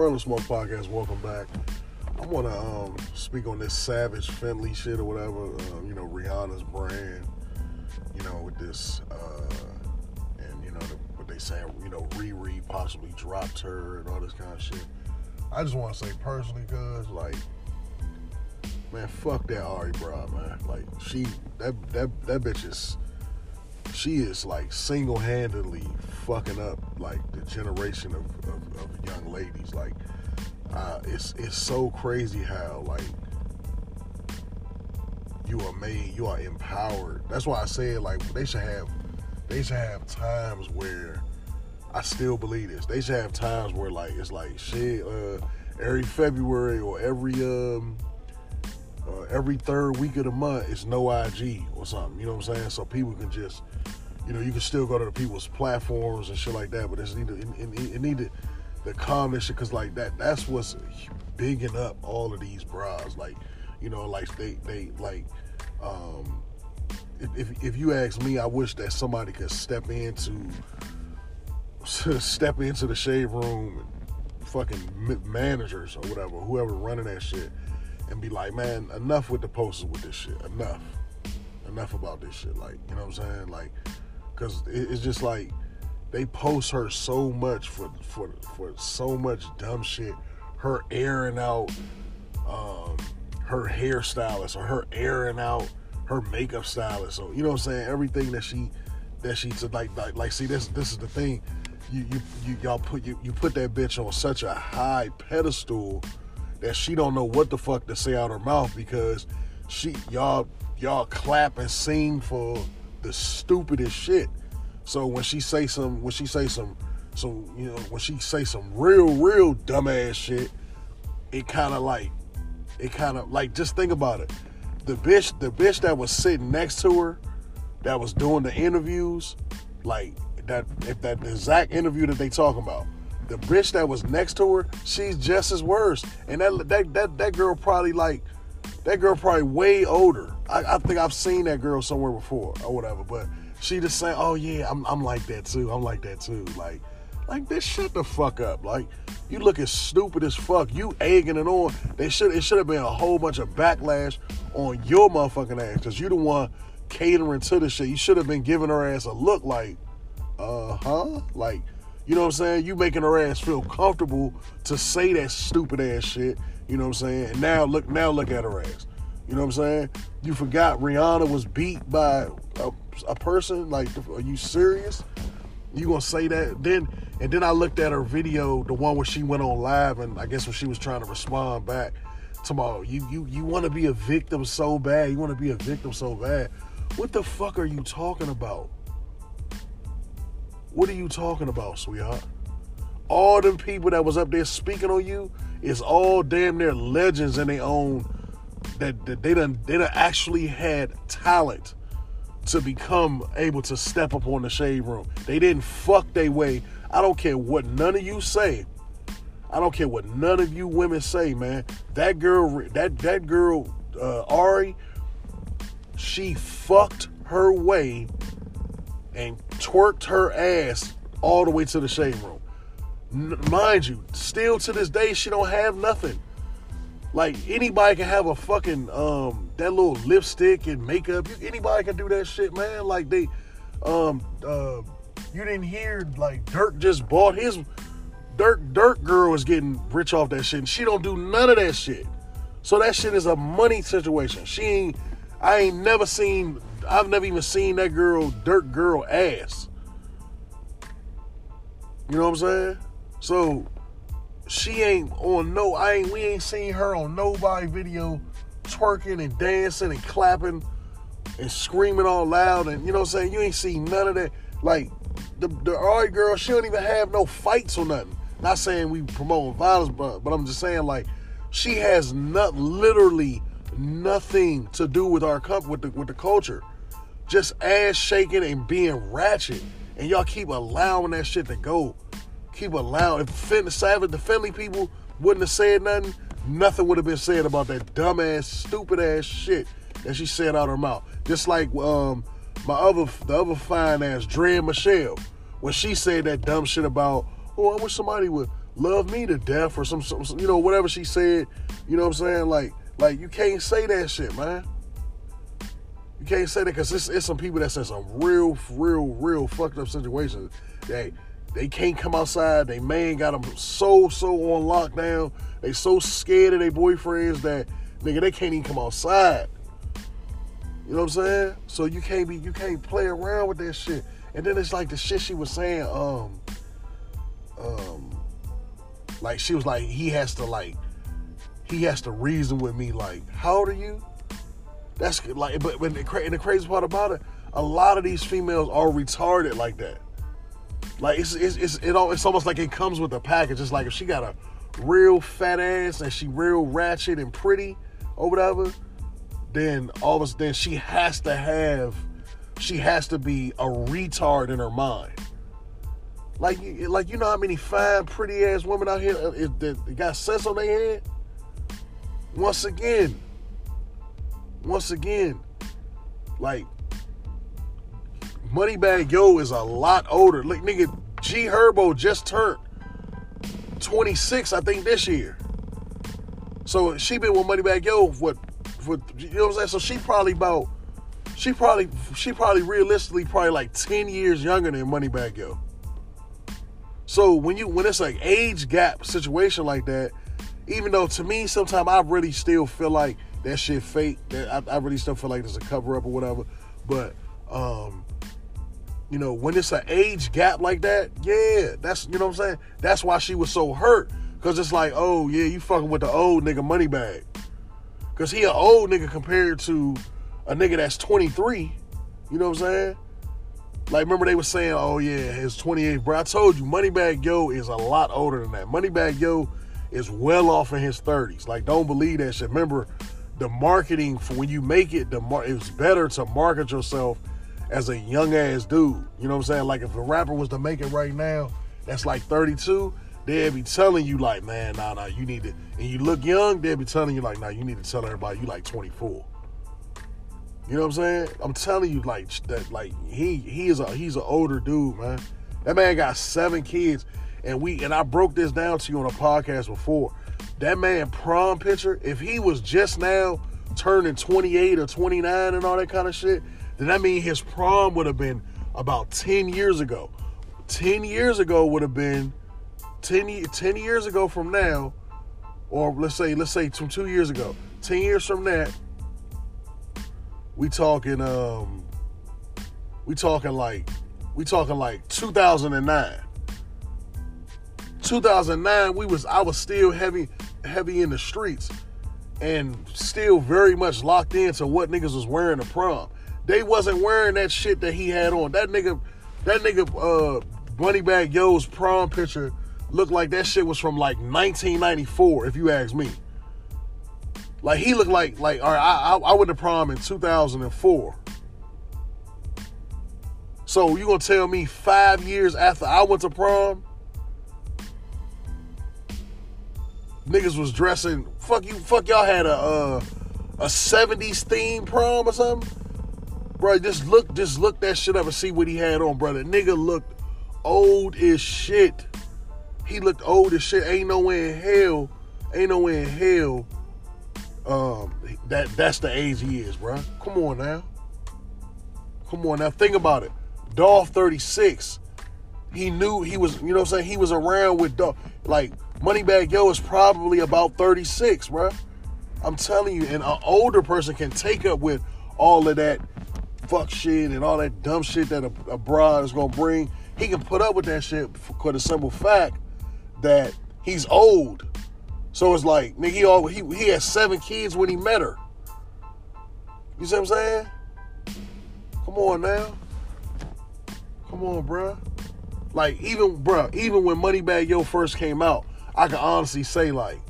Brother Smoke Podcast, welcome back. I want to um, speak on this Savage Fenty shit or whatever. Um, you know, Rihanna's brand. You know, with this, uh, and you know the, what they say. You know, Riri possibly dropped her and all this kind of shit. I just want to say personally, cause like, man, fuck that Ari bra, man. Like, she that that that bitch is she is like single-handedly fucking up like the generation of, of, of young ladies. Like uh, it's it's so crazy how like you are made you are empowered. That's why i said like they should have they should have times where i still believe this they should have times where like it's like shit uh, every february or every um uh, every third week of the month it's no ig or something you know what i'm saying so people can just you know, you can still go to the people's platforms and shit like that, but it's needed, it, it, it needed the calmness shit, cause like that, that's what's bigging up all of these bras. Like, you know, like they, they like, um, if, if you ask me, I wish that somebody could step into, step into the shade room, fucking managers or whatever, whoever running that shit, and be like, man, enough with the posters with this shit, enough, enough about this shit. Like, you know what I'm saying? Like, because it's just like they post her so much for for for so much dumb shit. Her airing out um, her hairstylist or her airing out her makeup stylist. So you know what I'm saying? Everything that she that she said like like, like see this this is the thing. You, you you y'all put you, you put that bitch on such a high pedestal that she don't know what the fuck to say out her mouth because she y'all y'all clap and sing for the stupidest shit. So when she say some, when she say some, some, you know, when she say some real, real dumbass shit, it kind of like, it kind of like, just think about it. The bitch, the bitch that was sitting next to her, that was doing the interviews, like that, if that exact interview that they talking about, the bitch that was next to her, she's just as worse. And that that that that girl probably like, that girl probably way older. I, I think I've seen that girl somewhere before or whatever, but she just say, "Oh yeah, I'm I'm like that too. I'm like that too." Like, like this, shut the fuck up. Like, you look as stupid as fuck. You egging it on. They should it should have been a whole bunch of backlash on your motherfucking ass because you the one catering to the shit. You should have been giving her ass a look like, uh huh, like. You know what I'm saying? You making her ass feel comfortable to say that stupid ass shit. You know what I'm saying? And now look, now look at her ass. You know what I'm saying? You forgot Rihanna was beat by a, a person. Like, are you serious? You gonna say that? Then and then I looked at her video, the one where she went on live, and I guess when she was trying to respond back, tomorrow, you you you want to be a victim so bad. You want to be a victim so bad. What the fuck are you talking about? What are you talking about, sweetheart? All them people that was up there speaking on you is all damn near legends in their own that, that they done they done actually had talent to become able to step up on the shade room. They didn't fuck their way. I don't care what none of you say. I don't care what none of you women say, man. That girl, that that girl, uh, Ari, she fucked her way and twerked her ass all the way to the shade room. N- mind you, still to this day, she don't have nothing. Like anybody can have a fucking um that little lipstick and makeup. Anybody can do that shit, man. Like they um uh you didn't hear like Dirk just bought his Dirk Dirk girl is getting rich off that shit. And she don't do none of that shit. So that shit is a money situation. She ain't I ain't never seen I've never even seen that girl dirt girl ass. You know what I'm saying? So she ain't on no I ain't we ain't seen her on nobody video twerking and dancing and clapping and screaming all loud and you know what I'm saying you ain't seen none of that like the the Ari girl she don't even have no fights or nothing not saying we promoting violence but but I'm just saying like she has not literally nothing to do with our cup with the with the culture just ass shaking and being ratchet and y'all keep allowing that shit to go keep allowing. If Finn, Savage, the Fenty people wouldn't have said nothing, nothing would have been said about that dumbass, stupid ass shit that she said out her mouth. Just like um, my other, the other fine ass, Draya Michele when she said that dumb shit about, oh, I wish somebody would love me to death or some, some you know whatever she said. You know what I'm saying? Like like you can't say that shit, man. You can't say that because it's, it's some people that's in some real, real, real fucked up situations. They they can't come outside. They man got them so so on lockdown. They so scared of their boyfriends that nigga they can't even come outside. You know what I'm saying? So you can't be you can't play around with that shit. And then it's like the shit she was saying, um, um, like she was like he has to like he has to reason with me like how old are you? That's good. like, but when the, and the crazy part about it, a lot of these females are retarded like that. Like it's it's it's it all, it's almost like it comes with a package. It's like if she got a real fat ass and she real ratchet and pretty or whatever, then all of a sudden she has to have she has to be a retard in her mind. Like like you know how many fine, pretty ass women out here uh, that got sense on their head. Once again, once again, like Moneybagg Yo is a lot older. Like nigga, G Herbo just turned 26, I think, this year. So she been with Moneybagg Yo what for you know what I'm saying? So she probably about she probably she probably realistically probably like 10 years younger than Moneybagg Yo. So when you when it's like age gap situation like that, even though to me sometimes I really still feel like that shit fake. That I, I really still feel like there's a cover up or whatever. But um, you know, when it's an age gap like that, yeah, that's you know what I'm saying. That's why she was so hurt because it's like, oh yeah, you fucking with the old nigga money bag, because he an old nigga compared to a nigga that's 23. You know what I'm saying? Like remember they were saying, oh yeah, his 28, bro. I told you, Moneybagg Yo is a lot older than that. Moneybagg Yo is well off in his 30s. Like don't believe that shit. Remember the marketing for when you make it, the mar- it's better to market yourself as a young ass dude. You know what I'm saying? Like if a rapper was to make it right now, that's like 32, they'd be telling you like, man, nah, nah, you need to. And you look young, they'd be telling you like, nah, you need to tell everybody you like 24. You know what I'm saying? I'm telling you like that. Like he he is a he's an older dude, man. That man got seven kids, and we and I broke this down to you on a podcast before that man prom picture, if he was just now turning 28 or 29 and all that kind of shit, then that means his prom would have been about 10 years ago. 10 years ago would have been 10, 10 years ago from now, or let's say, let's say from two years ago. 10 years from that, we talking um we talking like we talking like 2009 2009 we was i was still heavy heavy in the streets and still very much locked into what niggas was wearing to prom. They wasn't wearing that shit that he had on. That nigga, that nigga, uh, Moneybagg Yo's prom picture looked like that shit was from like 1994, if you ask me. Like he looked like like all right, I, I, I went to prom in 2004. So you gonna tell me five years after I went to prom, niggas was dressing. Fuck you. Fuck y'all had a uh, a '70s theme prom or something. Bro, just look, just look that shit up and see what he had on, brother. Nigga looked old as shit. He looked old as shit. Ain't no way in hell, ain't no way in hell. Um, that that's the age he is, bro. Come on now. Come on now. Think about it. Dolph 36. He knew he was, you know what I'm saying? He was around with Dolph. Like, Moneybagg Yo is probably about 36, bro. I'm telling you, and an older person can take up with all of that fuck shit and all that dumb shit that a, a broad is gonna bring. He can put up with that shit for the simple fact that he's old. So it's like, nigga, he, all, he, he had seven kids when he met her. You see what I'm saying? Come on now. Come on, bruh. Like, even, bruh, even when Moneybagg Yo first came out, I can honestly say like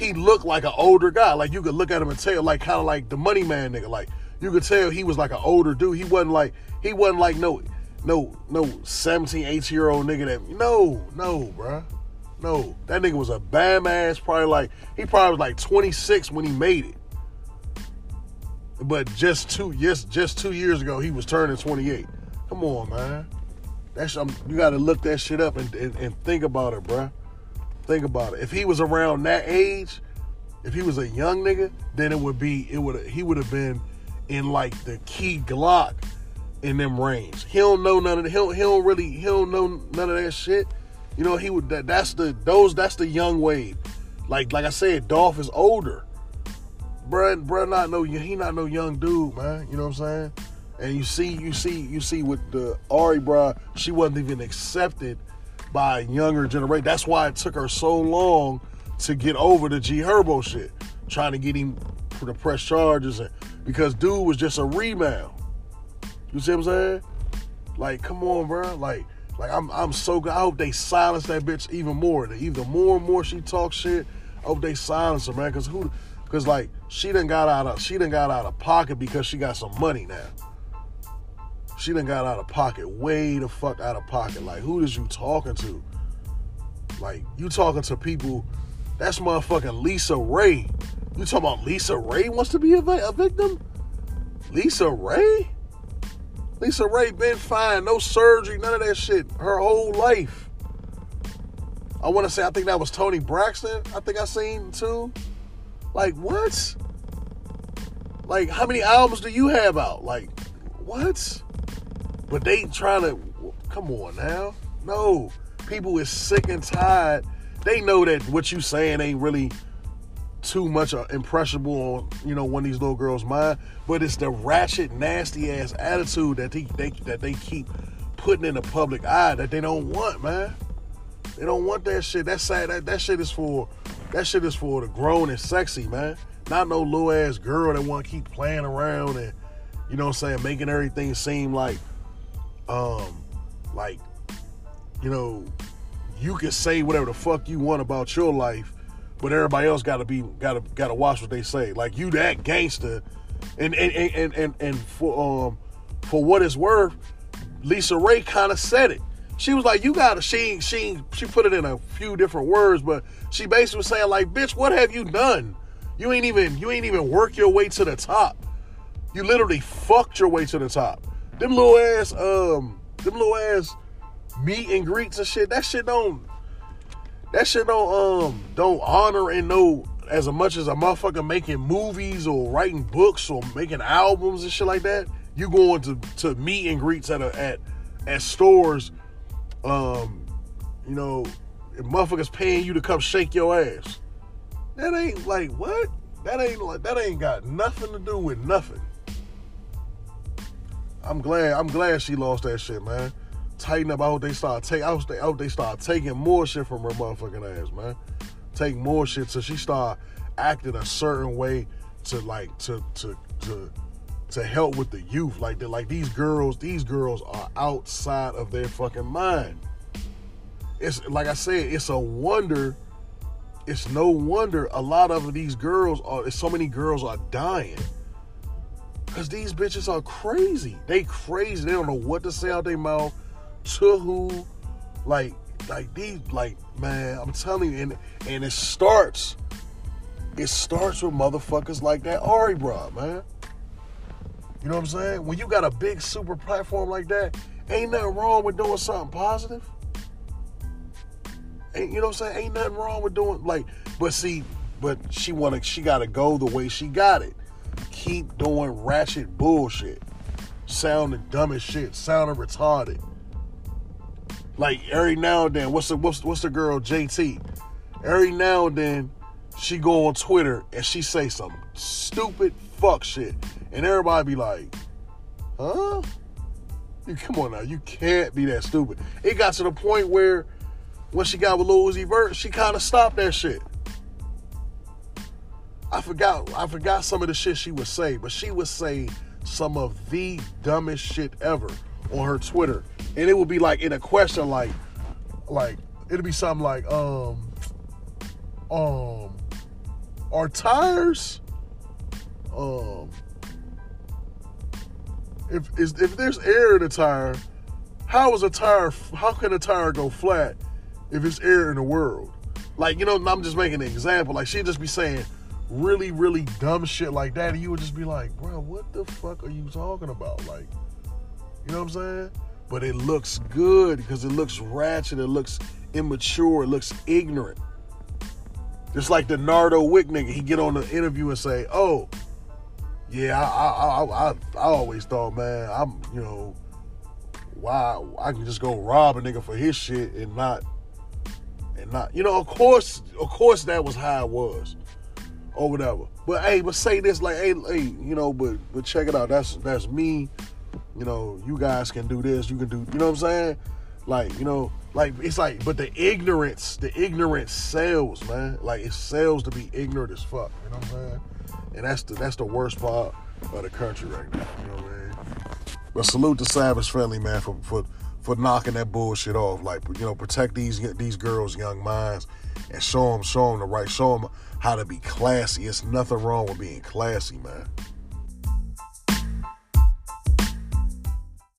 he looked like an older guy. Like you could look at him and tell, like kind of like the money man nigga. Like you could tell he was like an older dude. He wasn't like he wasn't like no no no 17, 18 year old nigga that no, no, bruh. No. That nigga was a bam ass, probably like he probably was like 26 when he made it. But just two yes, just two years ago he was turning 28. Come on, man. That's um, you gotta look that shit up and, and, and think about it, bruh. Think about it. If he was around that age, if he was a young nigga, then it would be it would he would have been in like the Key Glock in them range. He don't know none of the, he don't, he don't really he don't know none of that shit. You know, he would that, that's the those that's the young Wade. Like like I said, Dolph is older. Bruh, bruh not no he not no young dude, man. You know what I'm saying? And you see, you see, you see with the Ari Bra, she wasn't even accepted by younger generation. That's why it took her so long to get over the G Herbo shit. Trying to get him to press charges and because dude was just a rebound. You see what I'm saying? Like, come on, bro. Like, like I'm I'm so good. I hope they silence that bitch even more. The either more and more she talks shit. I hope they silence her, man. Cause who cause like she done got out of she done got out of pocket because she got some money now. She done got out of pocket, way the fuck out of pocket. Like, who is you talking to? Like, you talking to people, that's motherfucking LisaRaye. You talking about LisaRaye wants to be a, a victim? LisaRaye been fine, no surgery, none of that shit, her whole life. I want to say, I think that was Toni Braxton. I think I seen too. Like what? Like how many albums do you have out? Like what? But they trying to come on now. No. People is sick and tired. They know that what you saying ain't really too much uh, impressionable on you know one of these little girls' mind, but it's the ratchet, nasty ass attitude that they, they that they keep putting in the public eye that they don't want, man. They don't want that shit. That sad. That, that shit is for that shit is for the grown and sexy, man. Not no little ass girl that want to keep playing around and you know what I'm saying, making everything seem like um, like, you know, you can say whatever the fuck you want about your life, but everybody else gotta be gotta gotta watch what they say. Like you that gangster, and and and and and for um for what it's worth, LisaRaye kind of said it. She was like, "You gotta." She she she put it in a few different words, but she basically was saying like, "Bitch, what have you done? You ain't even you ain't even work your way to the top. You literally fucked your way to the top." Them little ass, um, them little ass meet and greets and shit. That shit don't, that shit don't, um, don't honor and know as much as a motherfucker making movies or writing books or making albums and shit like that. You going to to meet and greets at a, at at stores, um, you know, motherfuckers paying you to come shake your ass. That ain't like what? That ain't like that ain't got nothing to do with nothing. I'm glad. I'm glad she lost that shit, man. Tighten up. I hope they start take. I hope they start taking more shit from her motherfucking ass, man. Take more shit so she start acting a certain way to like to to to to help with the youth. Like they like these girls. These girls are outside of their fucking mind. It's like I said. It's a wonder. It's no wonder a lot of these girls are. So many girls are dying Cause these bitches are crazy. They crazy. They don't know what to say out their mouth to who. Like, like these, like, man, I'm telling you, and and it starts. It starts with motherfuckers like that Ari bro, man. You know what I'm saying? When you got a big super platform like that, ain't nothing wrong with doing something positive. Ain't you know what I'm saying? Ain't nothing wrong with doing like, but see, but she wanna she gotta go the way she got it keep doing ratchet bullshit, sounding dumb as shit, sounding retarded. Like every now and then, what's the what's, what's the girl JT? Every now and then, she go on Twitter and she say some stupid fuck shit, and everybody be like, "Huh? You come on now, you can't be that stupid." It got to the point where when she got with Lil Vert, she kind of stopped that shit. I forgot I forgot some of the shit she would say, but she would say some of the dumbest shit ever on her Twitter. And it would be like in a question like like it'd be something like um um are tires um if is if there's air in a tire, how is a tire how can a tire go flat if it's air in the world? Like, you know, I'm just making an example. Like she'd just be saying really, really dumb shit like that, and you would just be like, bro, what the fuck are you talking about? Like, you know what I'm saying? But it looks good because it looks ratchet, it looks immature, it looks ignorant. Just like the Nardo Wick nigga, he get on the interview and say, "Oh, yeah, I I I, I, I always thought, man, I'm you know, why I can just go rob a nigga for his shit and not and not, you know, of course, of course that was how it was or whatever. But hey, but say this like, hey, hey, you know, but but check it out. That's that's me. You know, you guys can do this. You can do. You know what I'm saying? Like, you know, like it's like, but the ignorance, the ignorance sells, man. Like it sells to be ignorant as fuck. You know what I'm saying? And that's the that's the worst part of the country right now. You know what I mean? But salute to Savage Fenty, man, for for for knocking that bullshit off. Like, you know, protect these these girls' young minds and show them show them the right, show them how to be classy. It's nothing wrong with being classy, man.